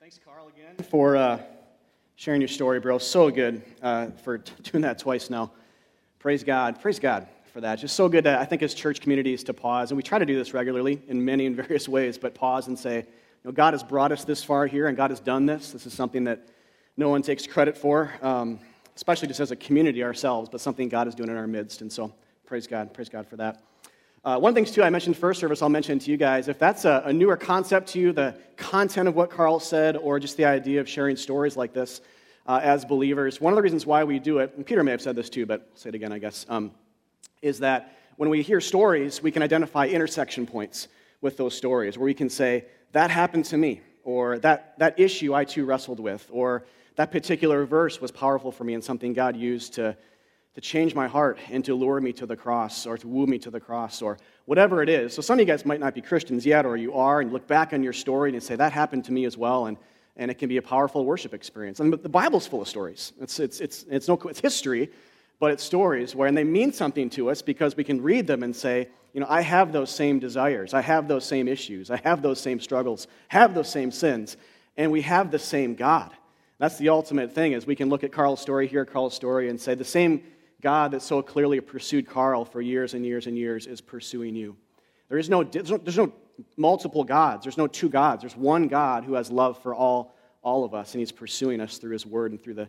Thanks, Carl, again for uh, sharing your story, bro. So good uh, for t- doing that twice now. Praise God. Praise God for that. Just so good, to, I think, as church communities to pause. And we try to do this regularly in many and various ways, but pause and say, you know, God has brought us this far here, and God has done this. This is something that no one takes credit for, um, especially just as a community ourselves, but something God is doing in our midst. And so, praise God. Praise God for that. Uh, one of the things, too, I mentioned first service, I'll mention to you guys. If that's a, a, newer concept to you, the content of what Carl said, or just the idea of sharing stories like this uh, as believers, one of the reasons why we do it, and Peter may have said this too, but I'll say it again, I guess, um, is that when we hear stories, we can identify intersection points with those stories, where we can say, that happened to me, or that, that issue I too wrestled with, or that particular verse was powerful for me and something God used to to change my heart and to lure me to the cross or to woo me to the cross or whatever it is. So some of you guys might not be Christians yet, or you are, and look back on your story and say, that happened to me as well. And, and it can be a powerful worship experience. And the Bible's full of stories. It's, it's, it's, it's, no, it's history, but it's stories where, and they mean something to us because we can read them and say, you know, I have those same desires. I have those same issues. I have those same struggles, have those same sins, and we have the same God. That's the ultimate thing is we can look at Carl's story, hear Carl's story, and say the same God that so clearly pursued Carl for years and years and years is pursuing you. There is no, there's no, there's no multiple gods. There's no two gods. There's one God who has love for all, all of us, and he's pursuing us through his word and through the,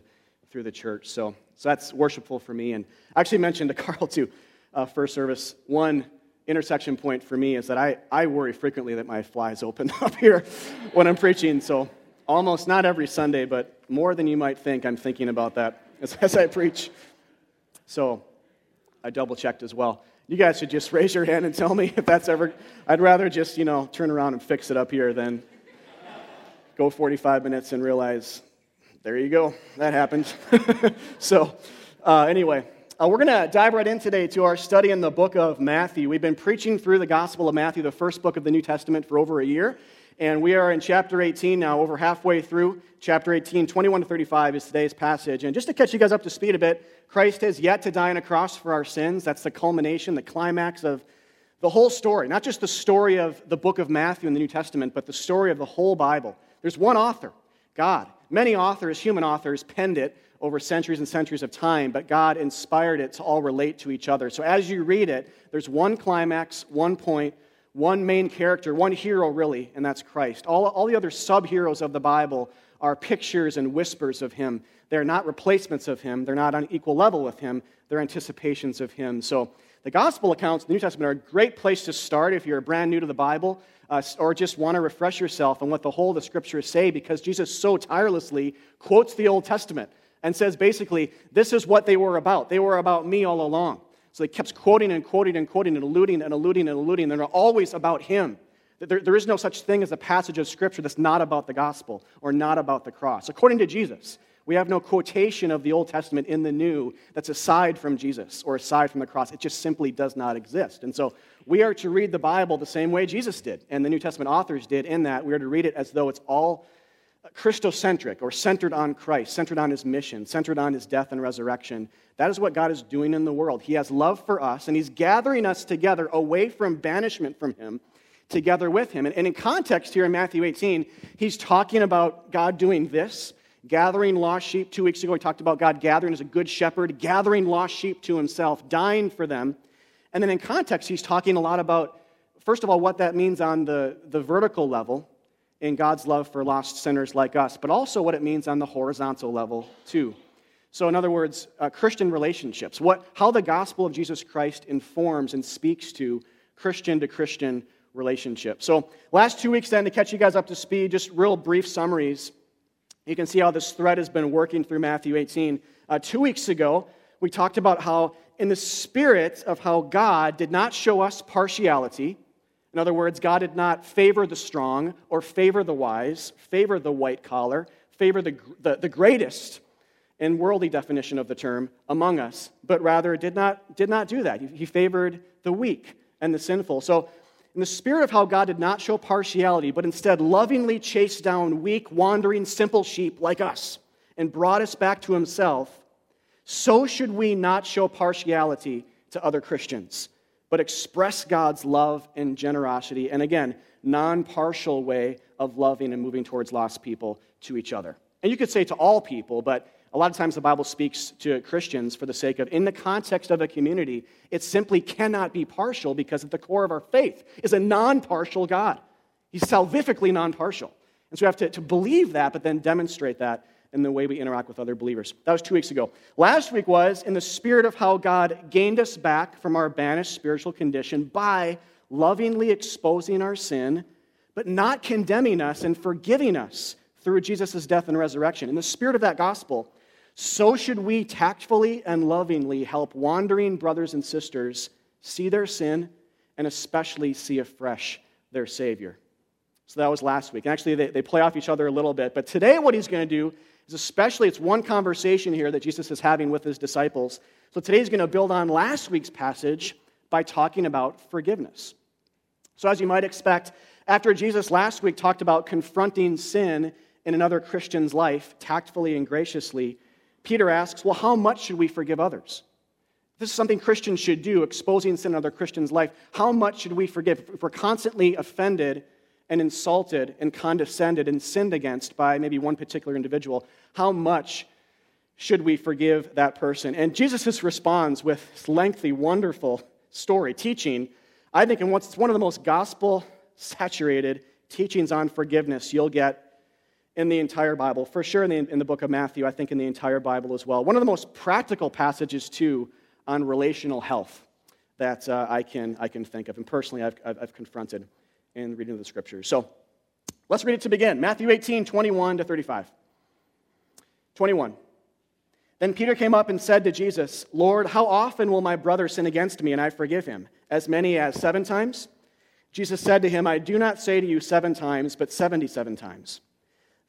through the church. So, so that's worshipful for me. And I actually mentioned to Carl, too, uh, first service, one intersection point for me is that I, I worry frequently that my flies open up here when I'm preaching. So almost not every Sunday, but more than you might think, I'm thinking about that as, as I preach. So I double checked as well. You guys should just raise your hand and tell me if that's ever. I'd rather just, you know, turn around and fix it up here than go 45 minutes and realize, there you go, that happened. so, uh, anyway, uh, we're going to dive right in today to our study in the book of Matthew. We've been preaching through the Gospel of Matthew, the first book of the New Testament, for over a year. And we are in chapter 18 now, over halfway through. Chapter 18, 21 to 35 is today's passage. And just to catch you guys up to speed a bit, Christ has yet to die on a cross for our sins. That's the culmination, the climax of the whole story. Not just the story of the book of Matthew in the New Testament, but the story of the whole Bible. There's one author, God. Many authors, human authors, penned it over centuries and centuries of time, but God inspired it to all relate to each other. So as you read it, there's one climax, one point, one main character, one hero, really, and that's Christ. All, all the other sub heroes of the Bible are pictures and whispers of him. They're not replacements of him, they're not on equal level with him, they're anticipations of him. So, the gospel accounts, in the New Testament, are a great place to start if you're brand new to the Bible uh, or just want to refresh yourself on what the whole of the scriptures say because Jesus so tirelessly quotes the Old Testament and says basically, this is what they were about. They were about me all along. So they kept quoting and quoting and quoting and alluding and alluding and alluding. They're always about him. There, there is no such thing as a passage of Scripture that's not about the gospel or not about the cross. According to Jesus, we have no quotation of the Old Testament in the New that's aside from Jesus or aside from the cross. It just simply does not exist. And so we are to read the Bible the same way Jesus did and the New Testament authors did, in that we are to read it as though it's all Christocentric or centered on Christ, centered on his mission, centered on his death and resurrection. That is what God is doing in the world. He has love for us, and he's gathering us together away from banishment from him, together with him. And, in context here in Matthew 18, he's talking about God doing this, gathering lost sheep. Two weeks ago, we talked about God gathering as a good shepherd, gathering lost sheep to himself, dying for them. And then in context, he's talking a lot about, first of all, what that means on the, the vertical level in God's love for lost sinners like us, but also what it means on the horizontal level, too. So, in other words, uh, Christian relationships, what, how the gospel of Jesus Christ informs and speaks to Christian to Christian relationships. So, last two weeks, then, to catch you guys up to speed, just real brief summaries. You can see how this thread has been working through Matthew 18. Uh, two weeks ago, we talked about how, in the spirit of how God did not show us partiality, in other words, God did not favor the strong or favor the wise, favor the white collar, favor the, the, the greatest in worldly definition of the term among us, but rather did not, did not do that. He, he favored the weak and the sinful. So, in the spirit of how God did not show partiality, but instead lovingly chased down weak, wandering, simple sheep like us and brought us back to himself, so should we not show partiality to other Christians but express God's love and generosity, and again, non partial way of loving and moving towards lost people to each other. And you could say to all people, but a lot of times the Bible speaks to Christians for the sake of, in the context of a community, it simply cannot be partial because at the core of our faith is a non partial God. He's salvifically non partial. And so we have to, to believe that, but then demonstrate that in the way we interact with other believers. That was two weeks ago. Last week was in the spirit of how God gained us back from our banished spiritual condition by lovingly exposing our sin, but not condemning us and forgiving us through Jesus' death and resurrection. In the spirit of that gospel, so should we tactfully and lovingly help wandering brothers and sisters see their sin and especially see afresh their Savior. So that was last week. And actually, they, they play off each other a little bit. But today, what he's going to do is especially, it's one conversation here that Jesus is having with his disciples. So today, he's going to build on last week's passage by talking about forgiveness. So, as you might expect, after Jesus last week talked about confronting sin in another Christian's life tactfully and graciously, Peter asks, Well, how much should we forgive others? This is something Christians should do, exposing sin in other Christian's life. How much should we forgive? If we're constantly offended and insulted and condescended and sinned against by maybe one particular individual, how much should we forgive that person? And Jesus responds with this lengthy, wonderful story, teaching, I think, in what's one of the most gospel saturated teachings on forgiveness you'll get in the entire Bible, for sure in the, in the book of Matthew, I think in the entire Bible as well. One of the most practical passages, too, on relational health that uh, I, can, I can think of, and personally I've, I've, confronted in reading the scriptures. So let's read it to begin Matthew 18, 21 to 35. 21. Then Peter came up and said to Jesus, Lord, how often will my brother sin against me and I forgive him? As many as seven times? Jesus said to him, I do not say to you seven times, but 77 times.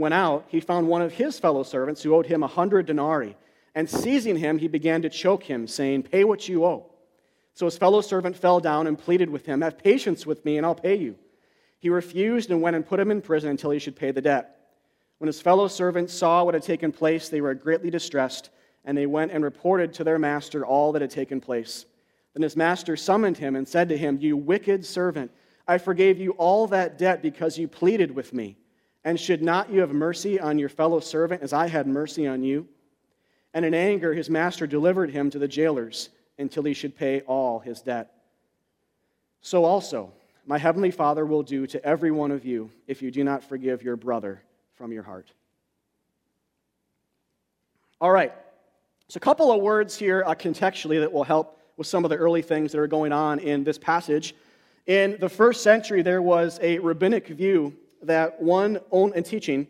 went out, he found one of his fellow servants who owed him a hundred denarii. And seizing him, he began to choke him, saying, Pay what you owe. So his fellow servant fell down and pleaded with him, Have patience with me, and I'll pay you. He refused and went and put him in prison until he should pay the debt. When his fellow servants saw what had taken place, they were greatly distressed, and they went and reported to their master all that had taken place. Then his master summoned him and said to him, You wicked servant, I forgave you all that debt because you pleaded with me. And should not you have mercy on your fellow servant as I had mercy on you? And in anger, his master delivered him to the jailers until he should pay all his debt. So also, my heavenly Father will do to every one of you if you do not forgive your brother from your heart. All right, so a couple of words here uh, contextually that will help with some of the early things that are going on in this passage. In the first century, there was a rabbinic view that one and teaching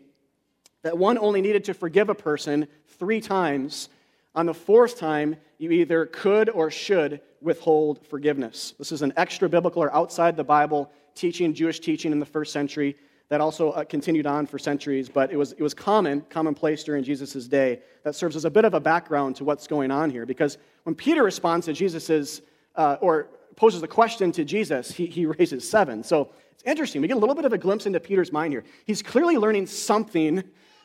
that one only needed to forgive a person three times. On the fourth time, you either could or should withhold forgiveness. This is an extra biblical or outside the Bible teaching, Jewish teaching in the first century that also uh, continued on for centuries, but it was, it was common, commonplace during Jesus' day. That serves as a bit of a background to what's going on here. Because when Peter responds to Jesus' uh, or poses the question to Jesus, he, he raises seven. So it's interesting. We get a little bit of a glimpse into Peter's mind here. He's clearly learning something,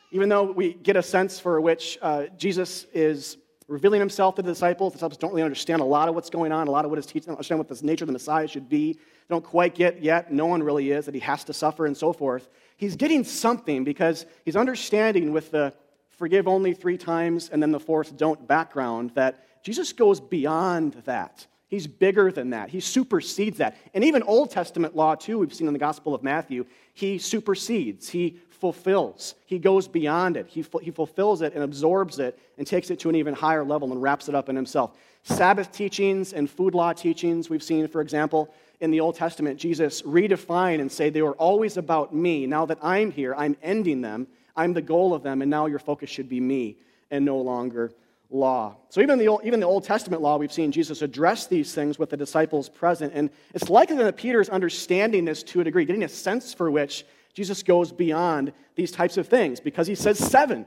even though we get a sense for which uh, Jesus is revealing himself to the disciples. The disciples don't really understand a lot of what's going on, a lot of what he's teaching, they don't understand what the nature of the Messiah should be. They don't quite get yet, no one really is, that he has to suffer and so forth. He's getting something because he's understanding with the forgive only three times and then the fourth don't background that Jesus goes beyond that. He's bigger than that. He supersedes that. And even Old Testament law, too, we've seen in the Gospel of Matthew, he supersedes, he fulfills, he goes beyond it. He, he fulfills it and absorbs it and takes it to an even higher level and wraps it up in himself. Sabbath teachings and food law teachings, we've seen, for example, in the Old Testament, Jesus redefine and say they were always about me. Now that I'm here, I'm ending them, I'm the goal of them, and now your focus should be me and no longer law. So even the, Old, even the Old Testament law, we've seen Jesus address these things with the disciples present. And it's likely that Peter's understanding this to a degree, getting a sense for which Jesus goes beyond these types of things because he says seven.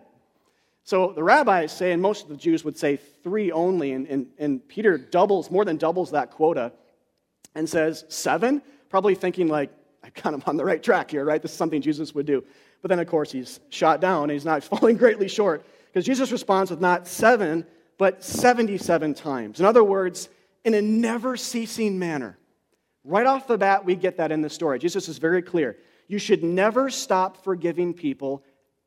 So the rabbis say, and most of the Jews would say three only, and, and, and Peter doubles, more than doubles that quota, and says seven, probably thinking like, I kind of on the right track here, right? This is something Jesus would do. But then, of course, he's shot down and he's not falling greatly short because Jesus responds with not seven, but 77 times. In other words, in a never ceasing manner. Right off the bat, we get that in the story. Jesus is very clear. You should never stop forgiving people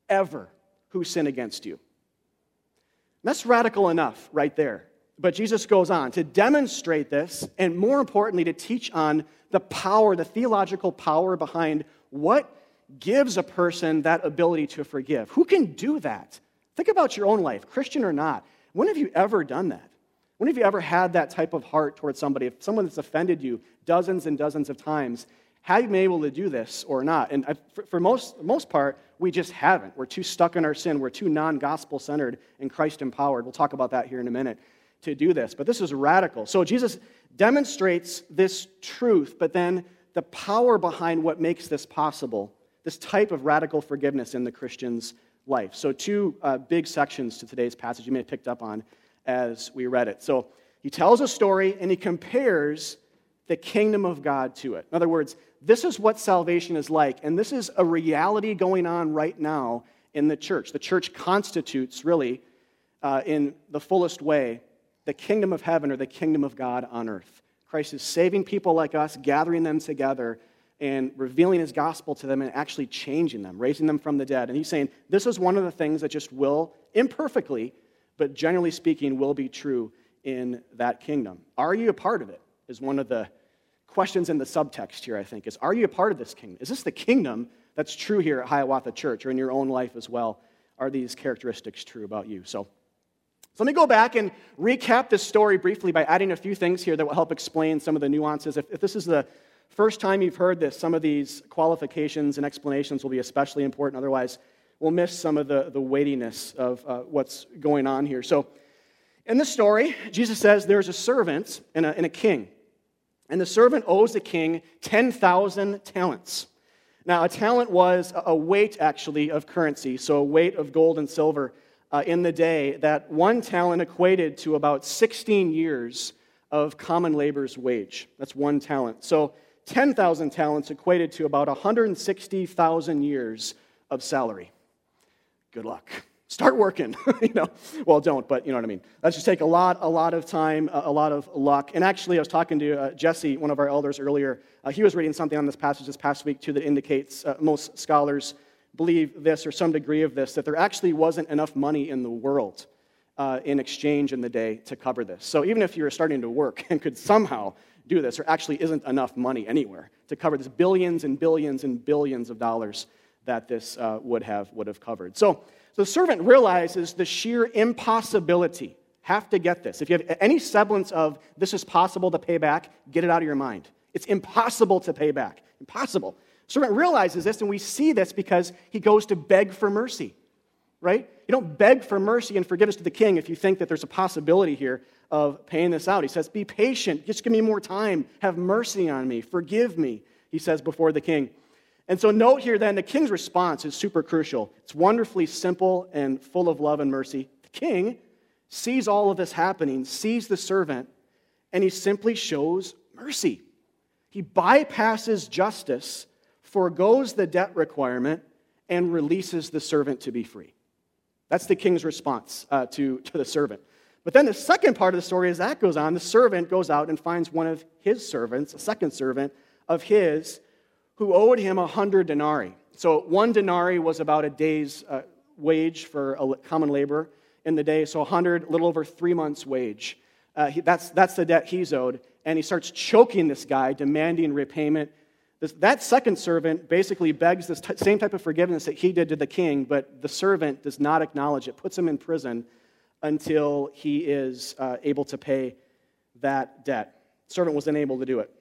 ever who sin against you. That's radical enough right there. But Jesus goes on to demonstrate this, and more importantly, to teach on the power, the theological power behind what gives a person that ability to forgive. Who can do that? Think about your own life, Christian or not. When have you ever done that? When have you ever had that type of heart towards somebody? If someone that's offended you dozens and dozens of times, have you been able to do this or not? And for, for most, most part, we just haven't. We're too stuck in our sin. We're too non gospel centered and Christ empowered. We'll talk about that here in a minute to do this. But this is radical. So Jesus demonstrates this truth, but then the power behind what makes this possible, this type of radical forgiveness in the Christian's life. So, two uh, big sections to today's passage you may have picked up on as we read it. So, he tells a story and he compares the kingdom of God to it. In other words, this is what salvation is like, and this is a reality going on right now in the church. The church constitutes, really, uh, in the fullest way, the kingdom of heaven or the kingdom of God on earth. Christ is saving people like us, gathering them together, and revealing his gospel to them and actually changing them, raising them from the dead. And he's saying this is one of the things that just will, imperfectly, but generally speaking, will be true in that kingdom. Are you a part of it? Is one of the questions in the subtext here, I think, is are you a part of this kingdom? Is this the kingdom that's true here at Hiawatha Church or in your own life as well? Are these characteristics true about you? So, so let me go back and recap this story briefly by adding a few things here that will help explain some of the nuances. If, if this is the first time you've heard this, some of these qualifications and explanations will be especially important. Otherwise, we'll miss some of the, the weightiness of uh, what's going on here. So, in this story, Jesus says there's a servant and a, and a king. And the servant owes the king 10,000 talents. Now, a talent was a weight, actually, of currency, so a weight of gold and silver uh, in the day. That one talent equated to about 16 years of common labor's wage. That's one talent. So 10,000 talents equated to about 160,000 years of salary. Good luck. Start working you know. Well don't but you know what i mean. That just take a lot a lot of time a, lot of luck. And actually i was talking to uh, jesse one of our elders earlier. Uh, he was reading something on this passage this past week too that indicates uh, most scholars believe this or some degree of this that there actually wasn't enough money in the world uh, in exchange in the day to cover this. So even if you were starting to work and could somehow do this there actually isn't enough money anywhere to cover this billions and billions and billions of dollars that this uh, would have would have covered so so the servant realizes the sheer impossibility. Have to get this. If you have any semblance of this is possible to pay back, get it out of your mind. It's impossible to pay back. Impossible. Servant realizes this, and we see this because he goes to beg for mercy, right? You don't beg for mercy and forgiveness to the king if you think that there's a possibility here of paying this out. He says, Be patient, just give me more time, have mercy on me, forgive me, he says before the king. And so, note here then, the king's response is super crucial. It's wonderfully simple and full of love and mercy. The king sees all of this happening, sees the servant, and he simply shows mercy. He bypasses justice, foregoes the debt requirement, and releases the servant to be free. That's the king's response uh, to, to the servant. But then the second part of the story, as that goes on, the servant goes out and finds one of his servants, a second servant of his, who owed him a hundred denarii. So one denarii was about a day's uh, wage for a common labor in the day. So a hundred, a little over three months' wage. Uh, he, that's, that's the debt he's owed. And he starts choking this guy, demanding repayment. This, that second servant basically begs the t- same type of forgiveness that he did to the king, but the servant does not acknowledge it, puts him in prison until he is uh, able to pay that debt. The servant was unable to do it.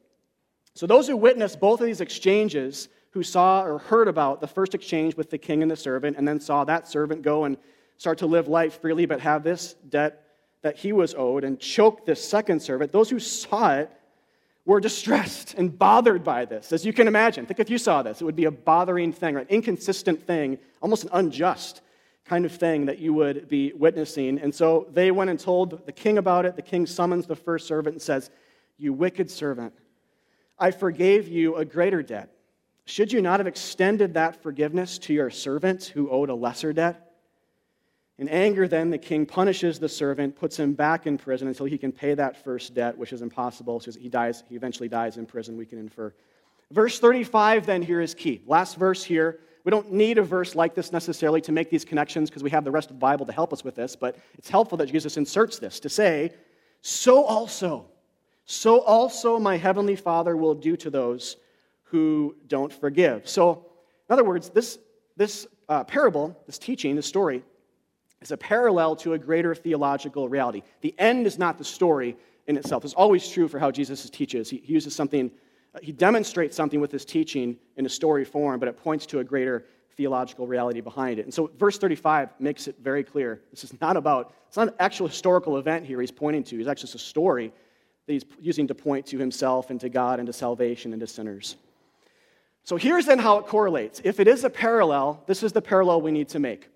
So, those who witnessed both of these exchanges, who saw or heard about the first exchange with the king and the servant, and then saw that servant go and start to live life freely, but have this debt that he was owed and choke this second servant, those who saw it were distressed and bothered by this. As you can imagine, think if you saw this, it would be a bothering thing, an inconsistent thing, almost an unjust kind of thing that you would be witnessing. And so they went and told the king about it. The king summons the first servant and says, You wicked servant, I forgave you a greater debt. Should you not have extended that forgiveness to your servant who owed a lesser debt? In anger, then, the king punishes the servant, puts him back in prison until he can pay that first debt, which is impossible. So he dies, he eventually dies in prison, we can infer. Verse 35, then, here is key. Last verse here. We don't need a verse like this necessarily to make these connections because we have the rest of the Bible to help us with this, but it's helpful that Jesus inserts this to say, So also, so also my heavenly Father will do to those who don't forgive. So, in other words, this, this uh, parable, this teaching, this story, is a parallel to a greater theological reality. The end is not the story in itself. It's always true for how Jesus teaches. He, uses something, he demonstrates something with his teaching in a story form, but it points to a greater theological reality behind it. And so verse 35 makes it very clear. This is not about, it's not an actual historical event here he's pointing to. It's actually just a story that he's using to point to himself and to God and to salvation and to sinners. So here's then how it correlates. If it is a parallel, this is the parallel we need to make.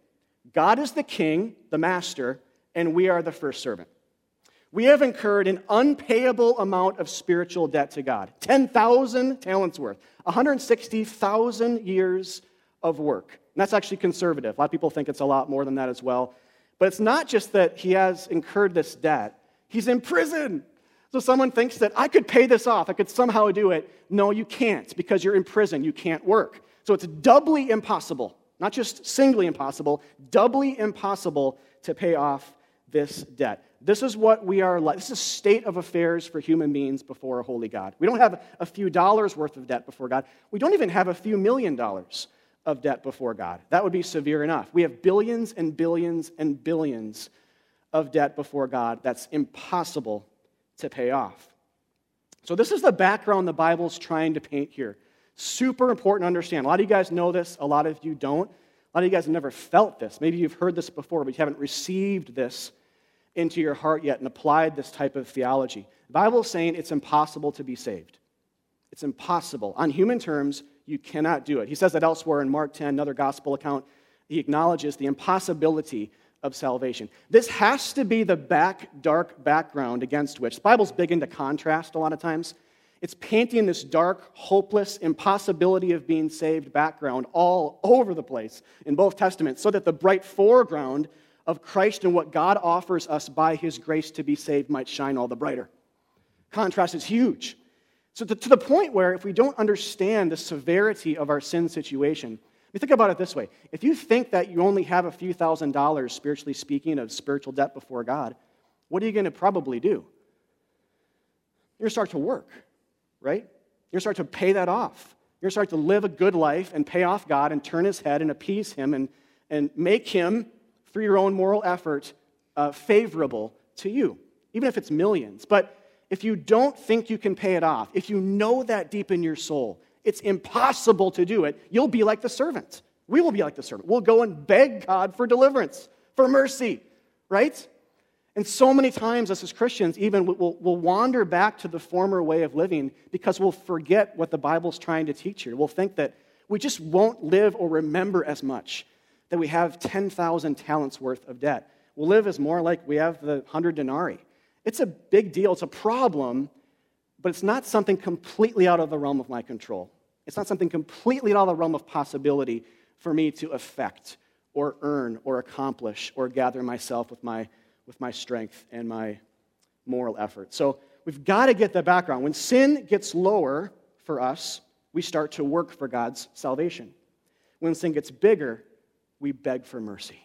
God is the king, the master, and we are the first servant. We have incurred an unpayable amount of spiritual debt to God 10,000 talents worth, 160,000 years of work. And that's actually conservative. A lot of people think it's a lot more than that as well. But it's not just that he has incurred this debt, he's in prison. So someone thinks that I could pay this off, I could somehow do it. No, you can't because you're in prison, you can't work. So it's doubly impossible, not just singly impossible, doubly impossible to pay off this debt. This is what we are like. This is a state of affairs for human beings before a holy God. We don't have a few dollars worth of debt before God. We don't even have a few million dollars of debt before God. That would be severe enough. We have billions and billions and billions of debt before God that's impossible to pay off. So, this is the background the Bible's trying to paint here. Super important to understand. A lot of you guys know this, a lot of you don't. A lot of you guys have never felt this. Maybe you've heard this before, but you haven't received this into your heart yet and applied this type of theology. The Bible is saying it's impossible to be saved. It's impossible. On human terms, you cannot do it. He says that elsewhere in Mark 10, another gospel account. He acknowledges the impossibility of salvation. This has to be the back, dark background against which the Bible's big into contrast a lot of times. It's painting this dark, hopeless impossibility of being saved background all over the place in both Testaments, so that the bright foreground of Christ and what God offers us by his grace to be saved might shine all the brighter. Contrast is huge. So, to, to the point where if we don't understand the severity of our sin situation, you think about it this way if you think that you only have a few thousand dollars, spiritually speaking, of spiritual debt before God, what are you going to probably do? You're going to start to work, right? You're going to start to pay that off. You're going to start to live a good life and pay off God and turn his head and appease him and, and make him, through your own moral effort, uh, favorable to you, even if it's millions. But if you don't think you can pay it off, if you know that deep in your soul, it's impossible to do it, you'll be like the servant. We will be like the servant. We'll go and beg God for deliverance, for mercy, right? And so many times, us as Christians, even we'll, we'll, wander back to the former way of living because we'll forget what the Bible's trying to teach here. We'll think that we just won't live or remember as much, that we have 10,000 talents worth of debt. We'll live as more like we have the 100 denarii. It's a big deal, it's a problem, but it's not something completely out of the realm of my control. It's not something completely out of the realm of possibility for me to affect or earn or accomplish or gather myself with my, with my strength and my moral effort. So we've got to get the background. When sin gets lower for us, we start to work for God's salvation. When sin gets bigger, we beg for mercy.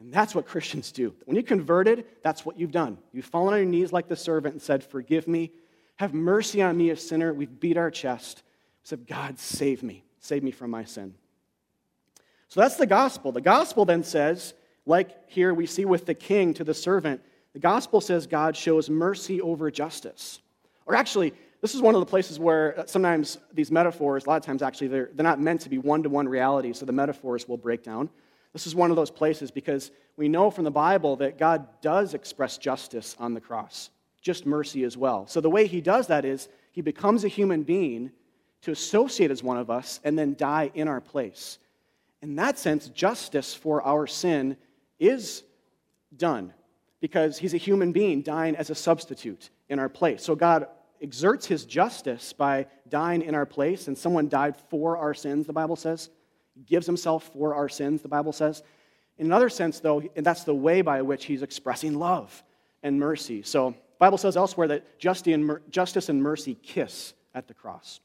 And that's what Christians do. When you converted, that's what you've done. You've fallen on your knees like the servant and said, Forgive me. Have mercy on me, a sinner. We've beat our chest We said, God, save me. Save me from my sin. So that's the gospel. The gospel then says, like here we see with the king to the servant, the gospel says God shows mercy over justice. Or actually, this is one of the places where uh, sometimes these metaphors, a lot of times actually, they're, they're not meant to be one to one reality, so the metaphors will break down. This is one of those places because we know from the Bible that God does express justice on the cross, just mercy as well. So the way he does that is He becomes a human being to associate as one of us and then die in our place. In that sense, justice for our sin is done because he's a human being dying as a substitute in our place. So God exerts his justice by dying in our place, and someone died for our sins, the Bible says. Gives himself for our sins, the Bible says. In another sense, though, and that's the way by which he's expressing love and mercy. So, Bible says elsewhere that justice and mercy kiss at the cross.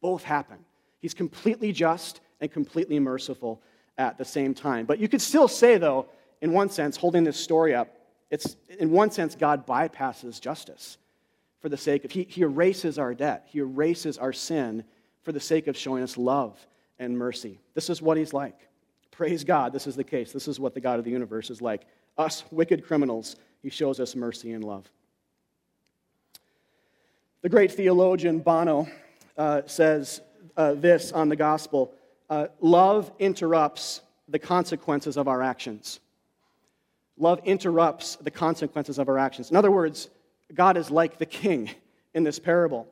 Both happen. He's completely just and completely merciful at the same time. But you could still say, though, in one sense, holding this story up, it's in one sense, God bypasses justice for the sake of, he, he erases our debt, He erases our sin for the sake of showing us love and mercy. This is what He's like. Praise God, this is the case. This is what the God of the universe is like. Us, wicked criminals, He shows us mercy and love. The great theologian Bono uh, says uh, this on the gospel uh, Love interrupts the consequences of our actions. Love interrupts the consequences of our actions. In other words, God is like the king in this parable.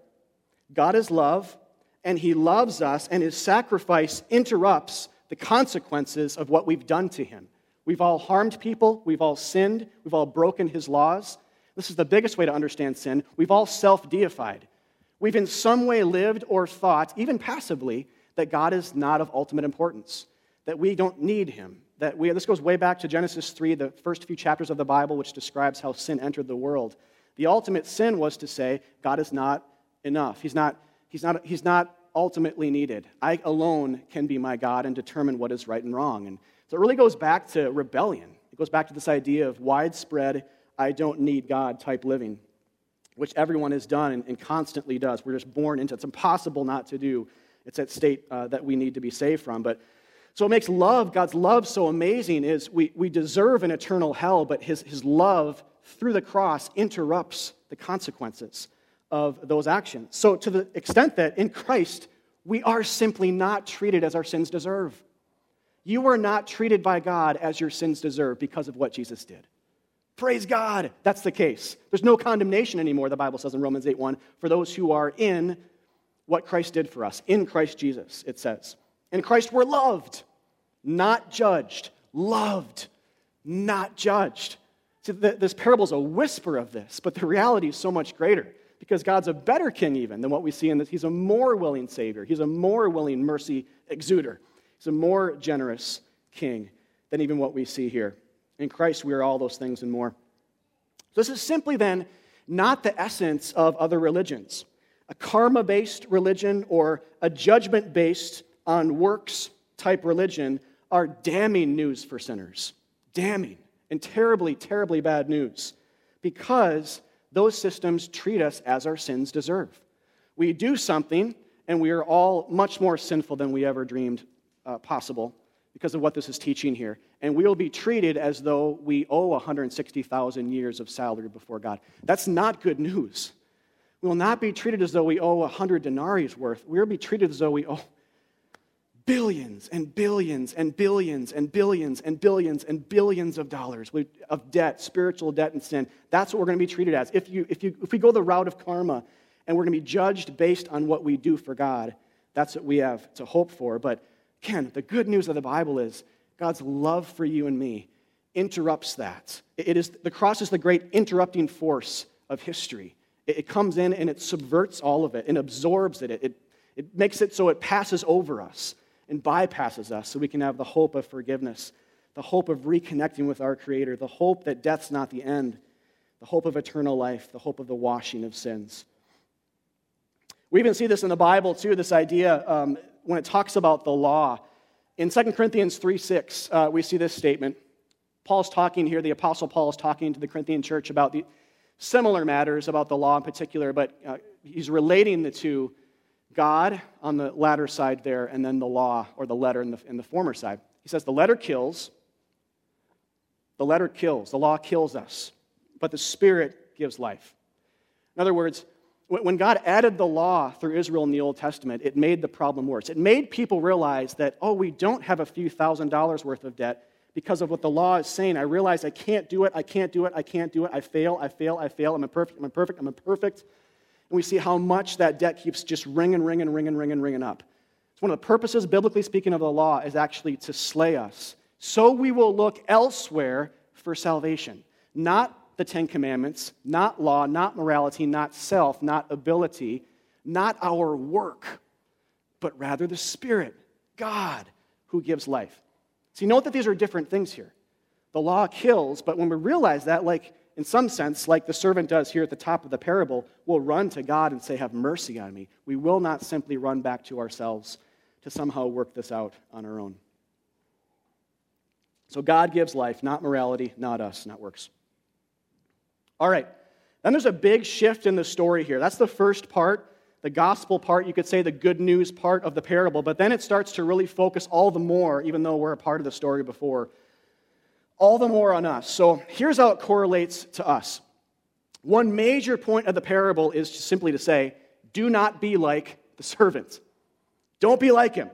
God is love, and he loves us, and his sacrifice interrupts the consequences of what we've done to him. We've all harmed people, we've all sinned, we've all broken his laws. This is the biggest way to understand sin. We've all self deified. We've in some way lived or thought, even passively, that God is not of ultimate importance, that we don't need him. That we, this goes way back to Genesis 3, the first few chapters of the Bible, which describes how sin entered the world. The ultimate sin was to say, God is not enough. He's not, he's not, he's not ultimately needed. I alone can be my God and determine what is right and wrong. And so it really goes back to rebellion. It goes back to this idea of widespread, I don't need God type living, which everyone has done and, and constantly does. We're just born into it. It's impossible not to do. It's that state uh, that we need to be saved from. But so it makes love, God's love, so amazing is we, we deserve an eternal hell, but his, his love through the cross interrupts the consequences of those actions. So, to the extent that in Christ, we are simply not treated as our sins deserve. You are not treated by God as your sins deserve because of what Jesus did. Praise God, that's the case. There's no condemnation anymore, the Bible says in Romans 8 1, for those who are in what Christ did for us. In Christ Jesus, it says. In Christ, we're loved, not judged. Loved, not judged. See, this parable is a whisper of this, but the reality is so much greater because God's a better king, even than what we see in this. He's a more willing Savior, He's a more willing mercy exuder, He's a more generous king than even what we see here. In Christ, we are all those things and more. This is simply then not the essence of other religions. A karma based religion or a judgment based on works type religion are damning news for sinners. Damning and terribly, terribly bad news because those systems treat us as our sins deserve. We do something, and we are all much more sinful than we ever dreamed uh, possible because of what this is teaching here. And we will be treated as though we owe 160,000 years of salary before God. That's not good news. We will not be treated as though we owe 100 denarii's worth. We will be treated as though we owe billions and billions and billions and billions and billions and billions of dollars of debt, spiritual debt and sin. That's what we're going to be treated as. If, you, if, you, if we go the route of karma and we're going to be judged based on what we do for God, that's what we have to hope for. But again, the good news of the Bible is God's love for you and me interrupts that. It is, the cross is the great interrupting force of history. It, it comes in and it subverts all of it and absorbs it. It, it makes it so it passes over us and bypasses us so we can have the hope of forgiveness, the hope of reconnecting with our Creator, the hope that death's not the end, the hope of eternal life, the hope of the washing of sins. We even see this in the Bible, too, this idea um, when it talks about the law. In 2 Corinthians 3 6, uh, we see this statement. Paul's talking here, the Apostle Paul is talking to the Corinthian church about the similar matters, about the law in particular, but uh, he's relating the two God on the latter side there, and then the law or the letter in the, in the former side. He says the letter kills, the letter kills, the law kills us, but the Spirit gives life. In other words, when God added the law through Israel in the Old Testament, it made the problem worse. It made people realize that, oh, we don't have a few thousand dollars worth of debt because of what the law is saying. I realize I can't do it, I can't do it, I can't do it, I fail, I fail, I fail, I'm imperfect, I'm imperfect, I'm imperfect. And we see how much that debt keeps just ringing, ringing, ringing, ringing, ringing up. It's one of the purposes, biblically speaking, of the law is actually to slay us. So we will look elsewhere for salvation. Not the Ten Commandments, not law, not morality, not self, not ability, not our work, but rather the Spirit, God, who gives life. See, note that these are different things here. The law kills, but when we realize that, like in some sense, like the servant does here at the top of the parable, we'll run to God and say, Have mercy on me. We will not simply run back to ourselves to somehow work this out on our own. So God gives life, not morality, not us, not works. All right. Then there's a big shift in the story here. That's the first part, the gospel part, you could say the good news part of the parable. But then it starts to really focus all the more, even though we're a part of the story before, all the more on us. So here's how it correlates to us. One major point of the parable is simply to say, do not be like the servant. Don't be like him.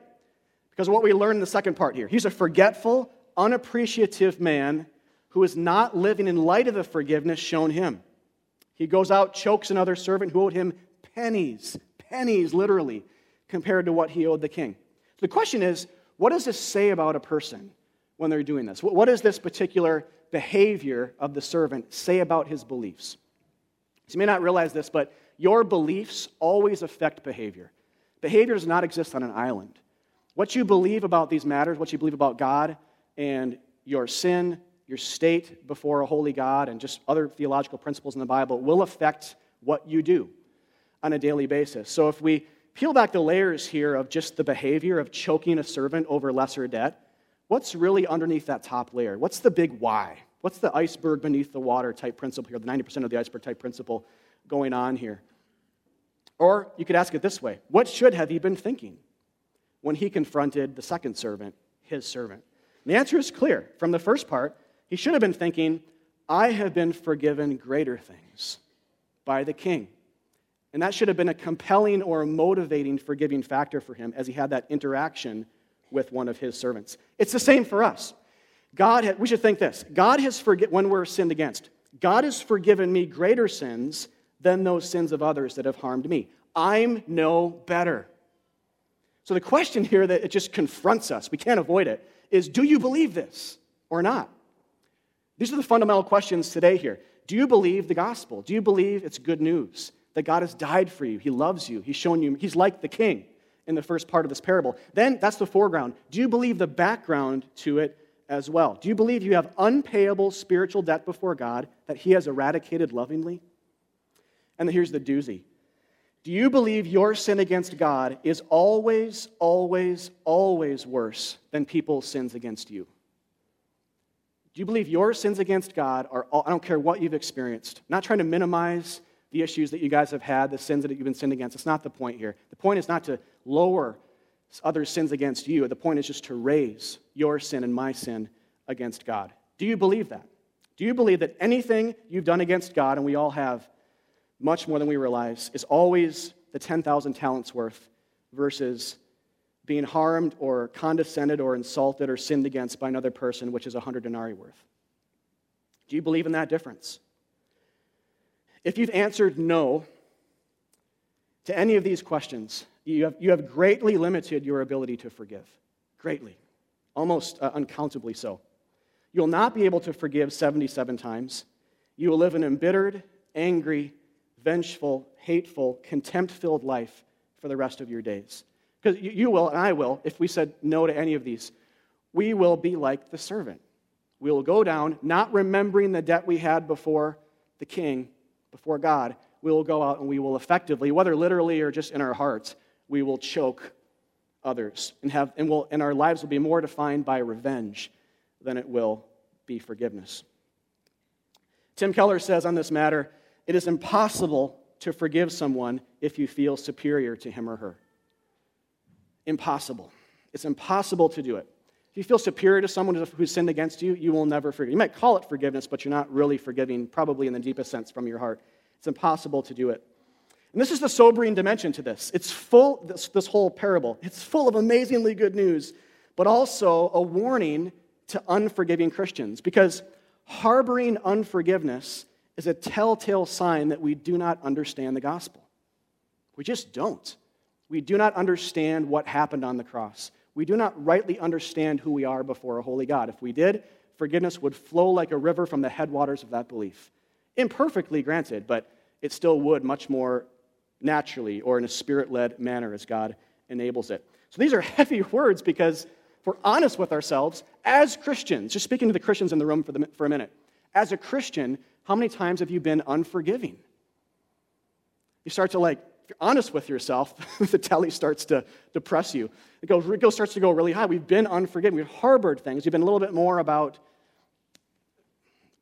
Because what we learn in the second part here, he's a forgetful, unappreciative man who is not living in light of the forgiveness shown him. He goes out, chokes another servant who owed him pennies, pennies literally, compared to what he owed the king. The question is what does this say about a person when they're doing this? What does this particular behavior of the servant say about his beliefs? You may not realize this, but your beliefs always affect behavior. Behavior does not exist on an island. What you believe about these matters, what you believe about God and your sin, your state before a holy God, and just other theological principles in the Bible will affect what you do on a daily basis. So if we peel back the layers here of just the behavior of choking a servant over lesser debt, what's really underneath that top layer? What's the big why? What's the iceberg beneath the water type principle here, the 90% of the iceberg type principle going on here? Or you could ask it this way What should have he been thinking when he confronted the second servant, his servant? And the answer is clear. From the first part, he should have been thinking, I have been forgiven greater things by the king. And that should have been a compelling or a motivating forgiving factor for him as he had that interaction with one of his servants. It's the same for us. God, we should think this God has forgiven, when we're sinned against, God has forgiven me greater sins than those sins of others that have harmed me. I'm no better. So the question here that it just confronts us, we can't avoid it, is do you believe this or not? These are the fundamental questions today here. Do you believe the gospel? Do you believe it's good news that God has died for you? He loves you. He's shown you, He's like the king in the first part of this parable. Then that's the foreground. Do you believe the background to it as well? Do you believe you have unpayable spiritual debt before God that He has eradicated lovingly? And here's the doozy. Do you believe your sin against God is always, always, always worse than people's sins against you? Do you believe your sins against God are, all, I don't care what you've experienced, not trying to minimize the issues that you guys have had, the sins that you've been sinned against. It's not the point here. The point is not to lower other sins against you. The point is just to raise your sin and my sin against God. Do you believe that? Do you believe that anything you've done against God, and we all have, much more than we realize, is always the 10,000 talents worth versus being harmed or condescended or insulted or sinned against by another person, which is 100 denarii worth? Do you believe in that difference? If you've answered no to any of these questions, you have, you have greatly limited your ability to forgive. Greatly. Almost uh, uncountably so. You'll not be able to forgive 77 times. You will live an embittered, angry, vengeful, hateful, contempt filled life for the rest of your days. Because you will, and I will, if we said no to any of these, we will be like the servant. We will go down, not remembering the debt we had before the king, before God. We will go out and we will effectively, whether literally or just in our hearts, we will choke others. And, have, and, will, and our lives will be more defined by revenge than it will be forgiveness. Tim Keller says on this matter it is impossible to forgive someone if you feel superior to him or her. Impossible. It's impossible to do it. If you feel superior to someone who's sinned against you, you will never forgive. You might call it forgiveness, but you're not really forgiving, probably in the deepest sense from your heart. It's impossible to do it. And this is the sobering dimension to this. It's full, this, this whole parable, it's full of amazingly good news, but also a warning to unforgiving Christians because harboring unforgiveness is a telltale sign that we do not understand the gospel. We just don't. We do not understand what happened on the cross. We do not rightly understand who we are before a holy God. If we did, forgiveness would flow like a river from the headwaters of that belief. Imperfectly granted, but it still would much more naturally or in a spirit led manner as God enables it. So these are heavy words because if we're honest with ourselves, as Christians, just speaking to the Christians in the room for, the, for a minute, as a Christian, how many times have you been unforgiving? You start to like, you're honest with yourself, the tally starts to depress you. It goes, it goes, starts to go really high. We've been unforgiving. We've harbored things. We've been a little bit more about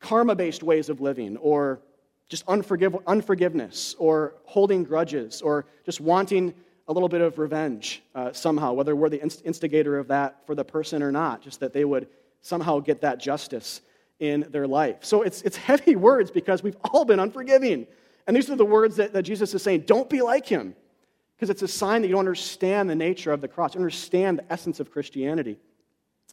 karma based ways of living or just unforgiv- unforgiveness or holding grudges or just wanting a little bit of revenge uh, somehow, whether we're the instigator of that for the person or not, just that they would somehow get that justice in their life. So it's, it's heavy words because we've all been unforgiving. And these are the words that, that Jesus is saying don't be like him, because it's a sign that you don't understand the nature of the cross, understand the essence of Christianity.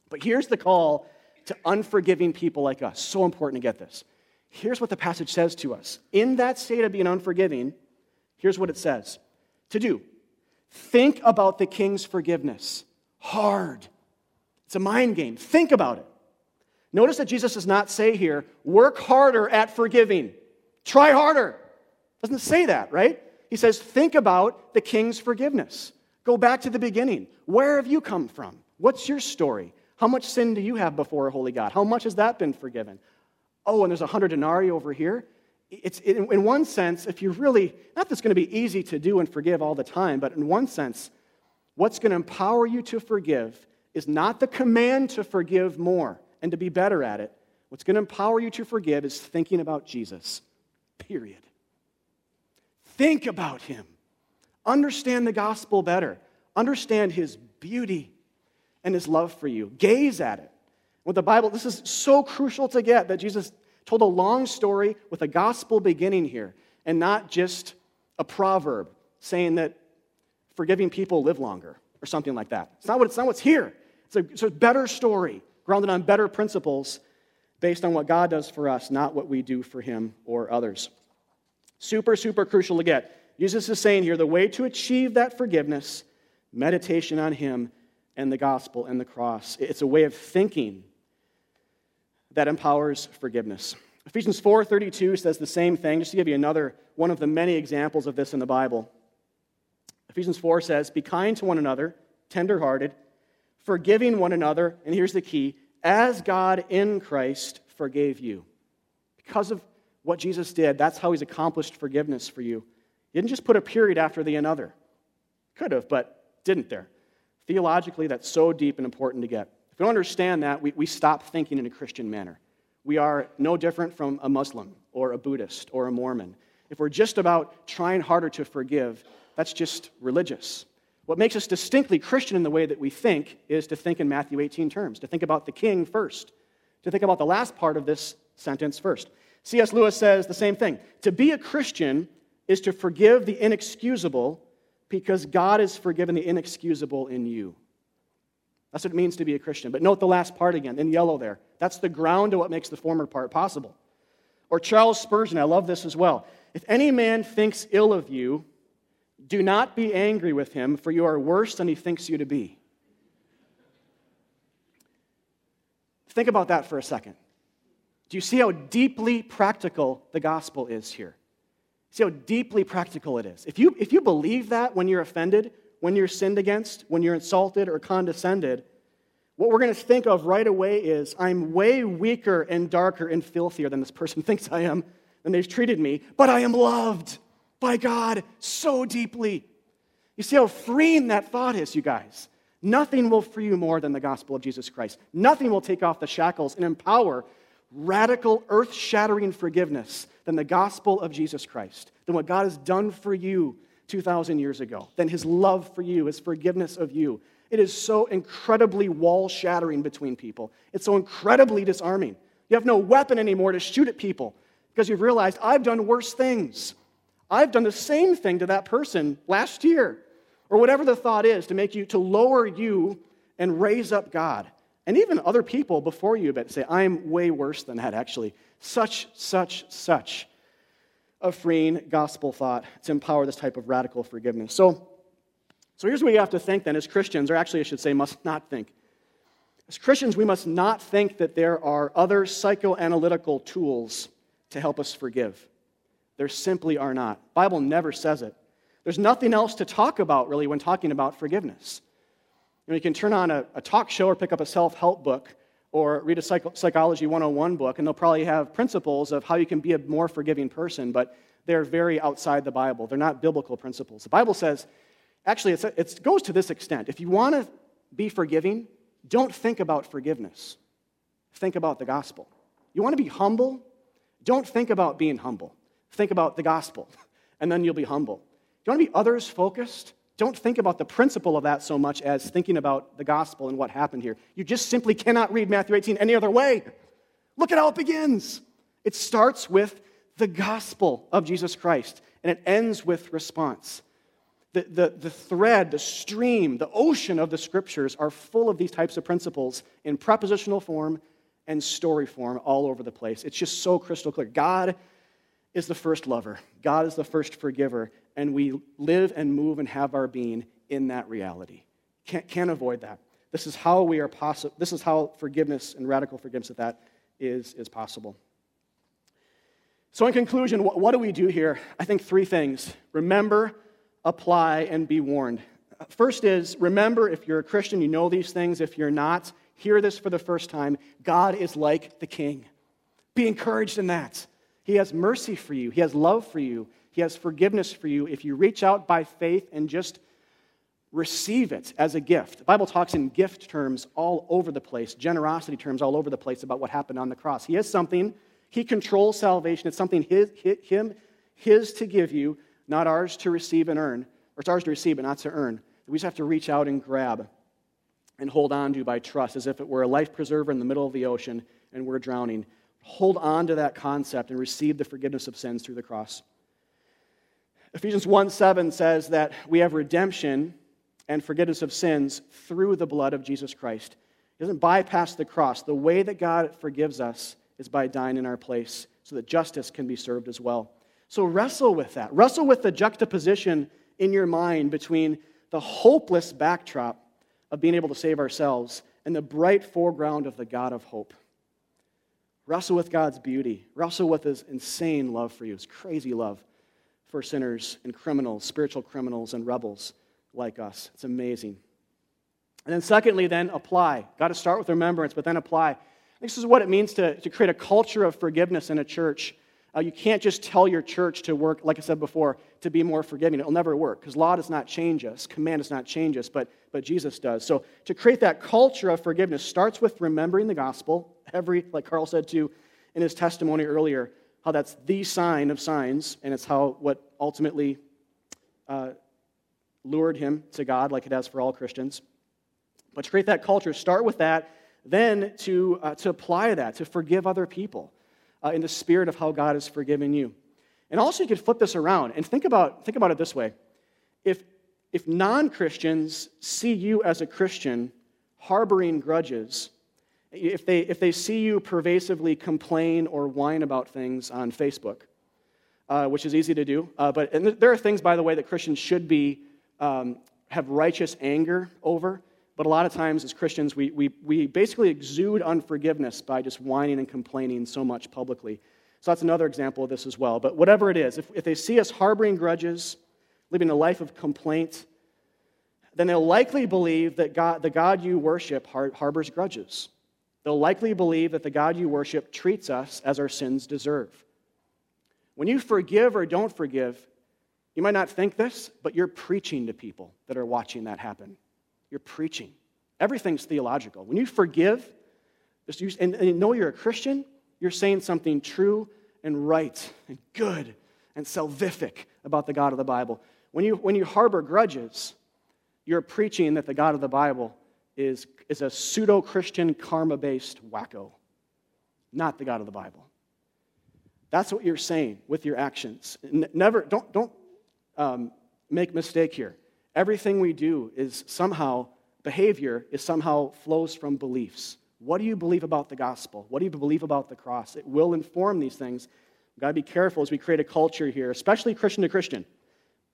But here's the call to unforgiving people like us. So important to get this. Here's what the passage says to us. In that state of being unforgiving, here's what it says to do Think about the king's forgiveness. Hard. It's a mind game. Think about it. Notice that Jesus does not say here, work harder at forgiving. Try harder. Doesn't say that, right? He says, think about the king's forgiveness. Go back to the beginning. Where have you come from? What's your story? How much sin do you have before a holy God? How much has that been forgiven? Oh, and there's a hundred denarii over here it's in, one sense, if you really, not that's going to be easy to do and forgive all the time, but in one sense, what's going to empower you to forgive is not the command to forgive more and to be better at it. What's going to empower you to forgive is thinking about Jesus, period. Think about him. Understand the gospel better. Understand his beauty and his love for you. Gaze at it. With the Bible, this is so crucial to get that Jesus told a long story with a gospel beginning here, and not just a proverb saying that forgiving people live longer or something like that. It's not, what, it's not what's here. It's a, it's a better story, grounded on better principles based on what God does for us, not what we do for Him or others. Super, super crucial to get. Jesus is saying here the way to achieve that forgiveness, meditation on Him and the gospel and the cross. It's a way of thinking that empowers forgiveness. Ephesians 4:32 says the same thing, just to give you another one of the many examples of this in the Bible. Ephesians 4 says, "Be kind to one another, tenderhearted, forgiving one another, and here's the key, as God in Christ forgave you." Because of what Jesus did, that's how he's accomplished forgiveness for you. He didn't just put a period after the another. Could have, but didn't there. Theologically, that's so deep and important to get. If we don't understand that, we, we stop thinking in a Christian manner. We are no different from a Muslim or a Buddhist or a Mormon. If we're just about trying harder to forgive, that's just religious. What makes us distinctly Christian in the way that we think is to think in Matthew 18 terms, to think about the king first, to think about the last part of this sentence first. C.S. Lewis says the same thing. To be a Christian is to forgive the inexcusable because God has forgiven the inexcusable in you. That's what it means to be a Christian. But note the last part again, in yellow there. That's the ground of what makes the former part possible. Or Charles Spurgeon, I love this as well. If any man thinks ill of you, do not be angry with him, for you are worse than he thinks you to be. Think about that for a second. Do you see how deeply practical the gospel is here? See how deeply practical it is. If you, if you believe that when you're offended, when you're sinned against, when you're insulted or condescended, what we're going to think of right away is I'm way weaker and darker and filthier than this person thinks I am, than they've treated me, but I am loved by God so deeply. You see how freeing that thought is, you guys. Nothing will free you more than the gospel of Jesus Christ. Nothing will take off the shackles and empower radical, earth shattering forgiveness than the gospel of Jesus Christ, than what God has done for you 2,000 years ago, than his love for you, his forgiveness of you. It is so incredibly wall shattering between people. It's so incredibly disarming. You have no weapon anymore to shoot at people because you've realized I've done worse things. I've done the same thing to that person last year, or whatever the thought is to make you, to lower you and raise up God. And even other people before you, but say, I'm way worse than that, actually. Such, such, such a freeing gospel thought to empower this type of radical forgiveness. So, so here's what you have to think then as Christians, or actually, I should say, must not think. As Christians, we must not think that there are other psychoanalytical tools to help us forgive. There simply are not. Bible never says it. There's nothing else to talk about, really, when talking about forgiveness. You, know, you can turn on a, a talk show or pick up a self help book or read a Psychology 101 book, and they'll probably have principles of how you can be a more forgiving person, but they're very outside the Bible. They're not biblical principles. The Bible says, actually, it goes to this extent. If you want to be forgiving, don't think about forgiveness, think about the gospel. You want to be humble? Don't think about being humble. Think about the gospel, and then you'll be humble. You want to be others focused? Don't think about the principle of that so much as thinking about the gospel and what happened here. You just simply cannot read Matthew 18 any other way. Look at how it begins. It starts with the gospel of Jesus Christ, and it ends with response. The, the, the thread, the stream, the ocean of the scriptures are full of these types of principles in prepositional form and story form all over the place. It's just so crystal clear. God is the first lover, God is the first forgiver, and we live and move and have our being in that reality. Can't, can't avoid that. This is how we are possible. This is how forgiveness and radical forgiveness of that is, is possible. So, in conclusion, what, what do we do here? I think three things remember, apply, and be warned. First is remember if you're a Christian, you know these things. If you're not, hear this for the first time. God is like the king. Be encouraged in that. He has mercy for you, He has love for you, He has forgiveness for you if you reach out by faith and just receive it as a gift. The Bible talks in gift terms all over the place, generosity terms all over the place about what happened on the cross. He has something, He controls salvation. It's something his, Him, His to give you, not ours to receive and earn. Or it's ours to receive, but not to earn. We just have to reach out and grab and hold on to by trust as if it were a life preserver in the middle of the ocean and we're drowning hold on to that concept and receive the forgiveness of sins through the cross. Ephesians 1 7 says that we have redemption and forgiveness of sins through the blood of Jesus Christ. It doesn't bypass the cross. The way that God forgives us is by dying in our place so that justice can be served as well. So wrestle with that. Wrestle with the juxtaposition in your mind between the hopeless backdrop of being able to save ourselves and the bright foreground of the God of hope. Wrestle with God's beauty. Wrestle with His insane love for you, His crazy love for sinners and criminals, spiritual criminals and rebels like us. It's amazing. And then, secondly, then apply. Got to start with remembrance, but then apply. This is what it means to, to create a culture of forgiveness in a church. Uh, you can't just tell your church to work, like I said before, to be more forgiving. It'll never work because law does not change us, command does not change us, but, but Jesus does. So to create that culture of forgiveness starts with remembering the gospel, every, like Carl said too in his testimony earlier, how that's the sign of signs, and it's how what ultimately uh, lured him to God, like it has for all Christians. But to create that culture, start with that, then to, uh, to apply that, to forgive other people uh, in the spirit of how God has forgiven you. And also, you could flip this around and think about, think about it this way. If, if non Christians see you as a Christian harboring grudges, if they, if they see you pervasively complain or whine about things on Facebook, uh, which is easy to do, uh, but and there are things, by the way, that Christians should be, um, have righteous anger over. But a lot of times, as Christians, we, we, we basically exude unforgiveness by just whining and complaining so much publicly. So that's another example of this as well. But whatever it is, if, if they see us harboring grudges, living a life of complaint, then they'll likely believe that God, the God you worship har- harbors grudges. They'll likely believe that the God you worship treats us as our sins deserve. When you forgive or don't forgive, you might not think this, but you're preaching to people that are watching that happen. You're preaching. Everything's theological. When you forgive and, and know you're a Christian, you're saying something true and right and good and salvific about the God of the Bible. When you, when you harbor grudges, you're preaching that the God of the Bible is, is a pseudo Christian, karma based wacko, not the God of the Bible. That's what you're saying with your actions. Never, don't, don't um, make mistake here. Everything we do is somehow, behavior is somehow flows from beliefs. What do you believe about the gospel? What do you believe about the cross? It will inform these things, We've got to be careful as we create a culture here, especially Christian to Christian.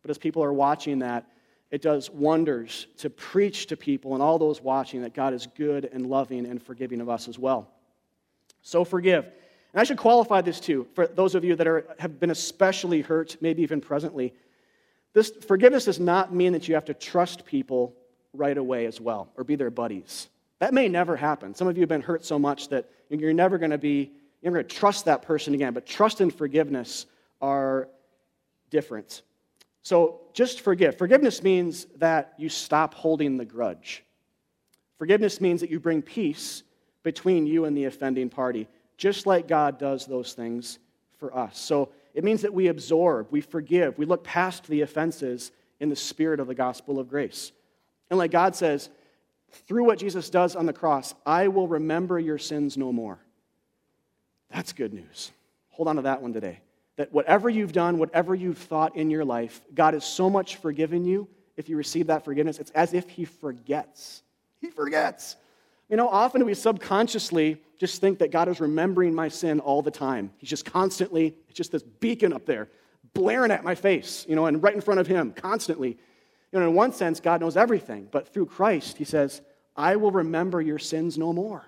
But as people are watching that, it does wonders to preach to people and all those watching that God is good and loving and forgiving of us as well. So forgive. And I should qualify this too for those of you that are, have been especially hurt, maybe even presently. This forgiveness does not mean that you have to trust people right away as well or be their buddies. That may never happen. Some of you have been hurt so much that you're never going to be, you're going to trust that person again. But trust and forgiveness are different. So just forgive. Forgiveness means that you stop holding the grudge. Forgiveness means that you bring peace between you and the offending party, just like God does those things for us. So it means that we absorb, we forgive, we look past the offenses in the spirit of the gospel of grace. And like God says, through what Jesus does on the cross, I will remember your sins no more. That's good news. Hold on to that one today. That whatever you've done, whatever you've thought in your life, God has so much forgiven you. If you receive that forgiveness, it's as if He forgets. He forgets. You know, often we subconsciously just think that God is remembering my sin all the time. He's just constantly, it's just this beacon up there, blaring at my face, you know, and right in front of Him, constantly. You know, in one sense, God knows everything, but through Christ, He says, I will remember your sins no more.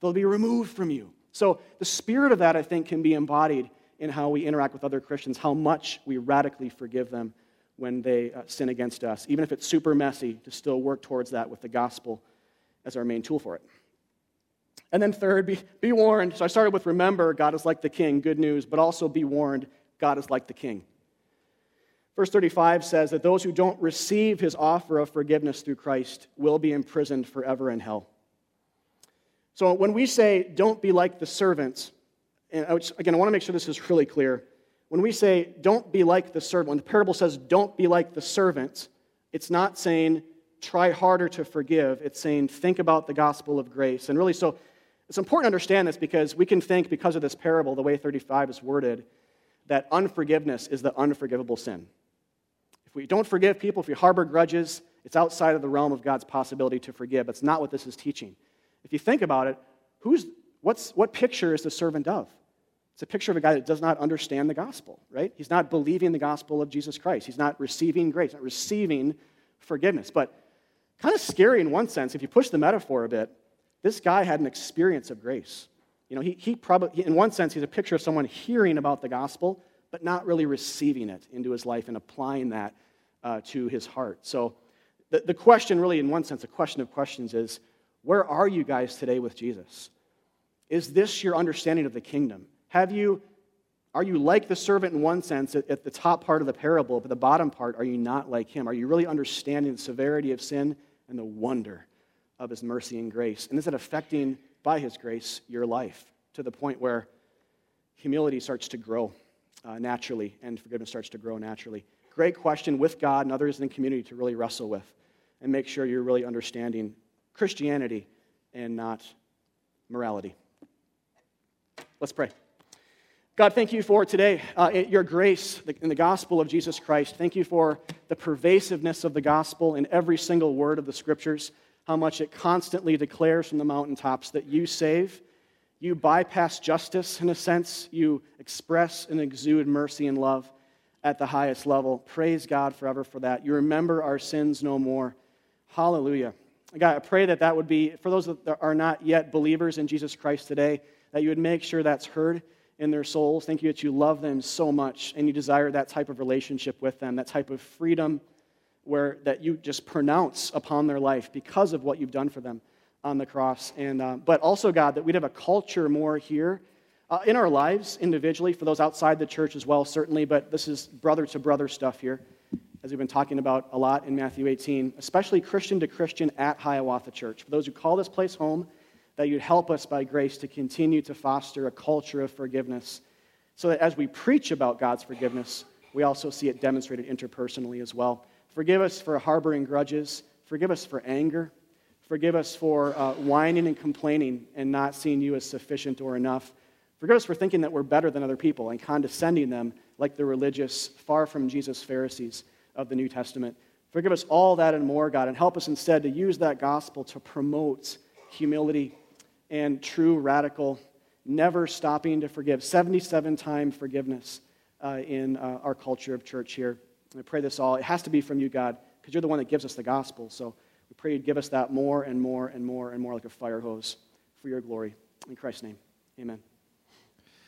They'll be removed from you. So the spirit of that, I think, can be embodied in how we interact with other Christians, how much we radically forgive them when they uh, sin against us, even if it's super messy, to still work towards that with the gospel as our main tool for it. And then, third, be, be warned. So I started with remember, God is like the king, good news, but also be warned, God is like the king. Verse 35 says that those who don't receive his offer of forgiveness through Christ will be imprisoned forever in hell. So when we say, don't be like the servants, and again, I want to make sure this is really clear. When we say, don't be like the servant, when the parable says, don't be like the servant, it's not saying, try harder to forgive. It's saying, think about the gospel of grace. And really, so it's important to understand this because we can think, because of this parable, the way 35 is worded, that unforgiveness is the unforgivable sin. If we don't forgive people, if we harbor grudges, it's outside of the realm of God's possibility to forgive. That's not what this is teaching. If you think about it, who's, what's, what picture is the servant of? It's a picture of a guy that does not understand the gospel, right? He's not believing the gospel of Jesus Christ. He's not receiving grace, not receiving forgiveness. But kind of scary in one sense, if you push the metaphor a bit, this guy had an experience of grace. You know, he, he probably, in one sense, he's a picture of someone hearing about the gospel, but not really receiving it into his life and applying that uh, to his heart. So the, the question, really, in one sense, the question of questions is where are you guys today with Jesus? Is this your understanding of the kingdom? Have you, are you like the servant in one sense at, at the top part of the parable, but the bottom part, are you not like him? Are you really understanding the severity of sin and the wonder of his mercy and grace? And is it affecting, by his grace, your life to the point where humility starts to grow uh, naturally and forgiveness starts to grow naturally? Great question with God and others in the community to really wrestle with and make sure you're really understanding Christianity and not morality. Let's pray. God, thank you for today, uh, your grace in the gospel of Jesus Christ. Thank you for the pervasiveness of the gospel in every single word of the scriptures, how much it constantly declares from the mountaintops that you save. You bypass justice in a sense, you express and exude mercy and love at the highest level. Praise God forever for that. You remember our sins no more. Hallelujah. God, I pray that that would be, for those that are not yet believers in Jesus Christ today, that you would make sure that's heard in their souls. Thank you that you love them so much and you desire that type of relationship with them, that type of freedom where that you just pronounce upon their life because of what you've done for them on the cross. And, uh, but also, God, that we'd have a culture more here uh, in our lives individually, for those outside the church as well, certainly, but this is brother to brother stuff here, as we've been talking about a lot in Matthew 18, especially Christian to Christian at Hiawatha Church. For those who call this place home, that you'd help us by grace to continue to foster a culture of forgiveness so that as we preach about God's forgiveness, we also see it demonstrated interpersonally as well. Forgive us for harboring grudges. Forgive us for anger. Forgive us for uh, whining and complaining and not seeing you as sufficient or enough. Forgive us for thinking that we're better than other people and condescending them like the religious, far from Jesus Pharisees of the New Testament. Forgive us all that and more, God, and help us instead to use that gospel to promote humility and true radical never stopping to forgive. 77 time forgiveness uh, in uh, our culture of church here. I pray this all. It has to be from you, God, because you're the one that gives us the gospel. So we pray you'd give us that more and more and more and more like a fire hose for your glory. In Christ's name, amen.